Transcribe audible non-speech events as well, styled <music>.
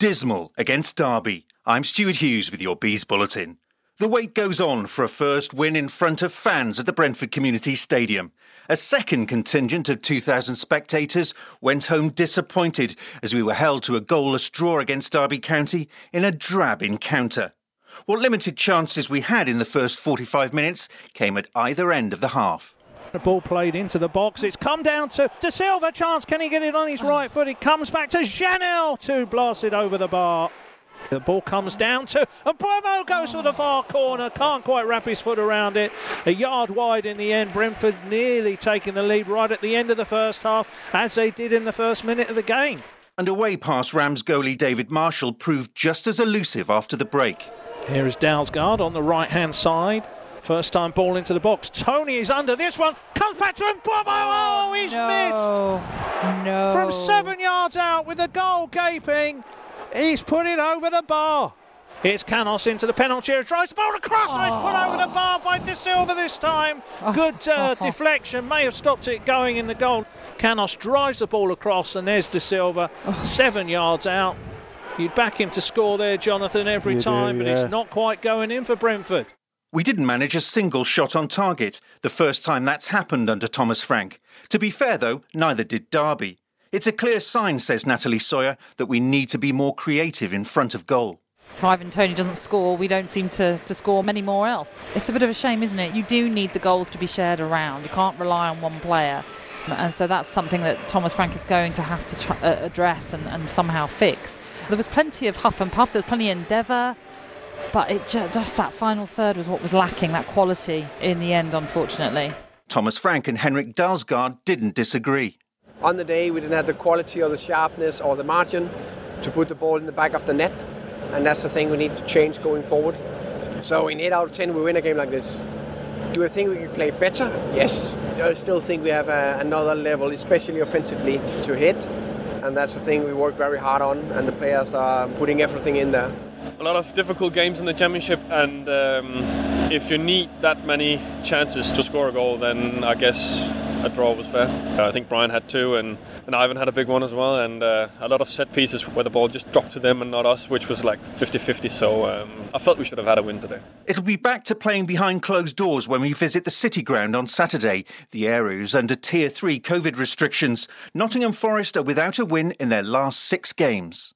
Dismal against Derby. I'm Stuart Hughes with your Bees Bulletin. The wait goes on for a first win in front of fans at the Brentford Community Stadium. A second contingent of 2,000 spectators went home disappointed as we were held to a goalless draw against Derby County in a drab encounter. What limited chances we had in the first 45 minutes came at either end of the half. The ball played into the box. It's come down to Dasilva. Chance. Can he get it on his right foot? It comes back to Janelt to blast it over the bar. The ball comes down to, and Mbeumo goes to the far corner. Can't quite wrap his foot around it. A yard wide in the end. Brentford nearly taking the lead right at the end of the first half, as they did in the first minute of the game. And away past Rams goalie David Marshall proved just as elusive after the break. Here is Dalsgaard on the right hand side. First time ball into the box. Toney is under this one. Comes back to him. Bravo! Oh, he's no. missed. No. From seven yards out with the goal gaping. He's put it over the bar. It's Canos into the penalty area. Tries the ball across. Oh. It's put over the bar by Dasilva this time. Good uh, <laughs> deflection. May have stopped it going in the goal. Canos drives the ball across, and there's Dasilva. Seven yards out. You'd back him to score there, Jonathan, every You time, do, but yeah. it's not quite going in for Brentford. We didn't manage a single shot on target, the first time that's happened under Thomas Frank. To be fair, though, neither did Derby. It's a clear sign, says Natalie Sawyer, that we need to be more creative in front of goal. If Ivan Toney doesn't score, we don't seem to, to score many more else. It's a bit of a shame, isn't it? You do need the goals to be shared around. You can't rely on one player. And so that's something that Thomas Frank is going to have to tr- uh, address and, and somehow fix. There was plenty of huff and puff, there was plenty of endeavour, but it ju- just that final third was what was lacking, that quality in the end, unfortunately. Thomas Frank and Henrik Dalsgaard didn't disagree. On the day, we didn't have the quality or the sharpness or the margin to put the ball in the back of the net, and that's the thing we need to change going forward. So in 8 out of 10, we win a game like this. Do I think we can play better? Yes. So I still think we have a, another level, especially offensively, to hit, and that's the thing we work very hard on, and the players are putting everything in there. A lot of difficult games in the championship, and um, if you need that many chances to score a goal, then I guess a draw was fair. I think Bryan had two, and, and Ivan had a big one as well, and uh, a lot of set pieces where the ball just dropped to them and not us, which was like 50 50. So um, I felt we should have had a win today. It'll be back to playing behind closed doors when we visit the City Ground on Saturday. The Aeros under Tier 3 COVID restrictions. Nottingham Forest are without a win in their last six games.